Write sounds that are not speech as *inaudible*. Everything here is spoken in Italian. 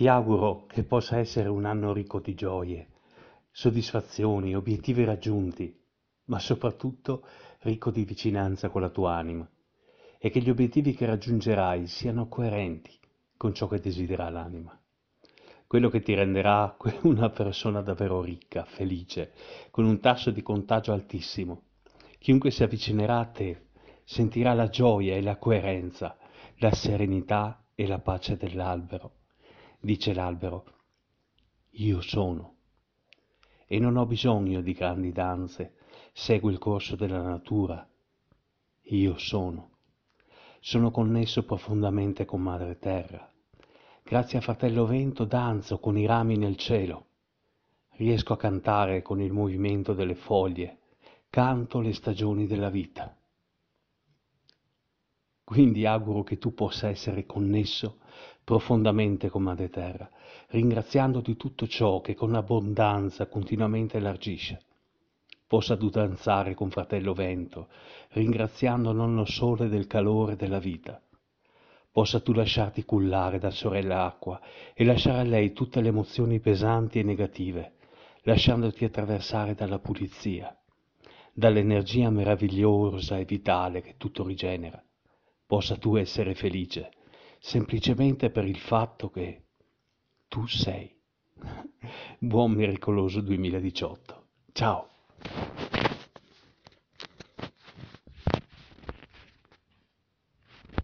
Ti auguro che possa essere un anno ricco di gioie, soddisfazioni, obiettivi raggiunti, ma soprattutto ricco di vicinanza con la tua anima e che gli obiettivi che raggiungerai siano coerenti con ciò che desidera l'anima. Quello che ti renderà *laughs* una persona davvero ricca, felice, con un tasso di contagio altissimo. Chiunque si avvicinerà a te sentirà la gioia e la coerenza, la serenità e la pace dell'albero dice l'albero, io sono e non ho bisogno di grandi danze, seguo il corso della natura, io sono. Sono connesso profondamente con Madre Terra. Grazie a Fratello Vento danzo con i rami nel cielo. Riesco a cantare con il movimento delle foglie, canto le stagioni della vita. Quindi auguro che tu possa essere connesso profondamente con Madre Terra, ringraziando di tutto ciò che con abbondanza continuamente elargisce. Possa tu danzare con Fratello Vento, ringraziando nonno Sole del calore della vita. Possa tu lasciarti cullare da Sorella Acqua e lasciare a lei tutte le emozioni pesanti e negative, lasciandoti attraversare dalla pulizia, dall'energia meravigliosa e vitale che tutto rigenera possa tu essere felice, semplicemente per il fatto che tu sei. *laughs* Buon miracoloso 2018. Ciao.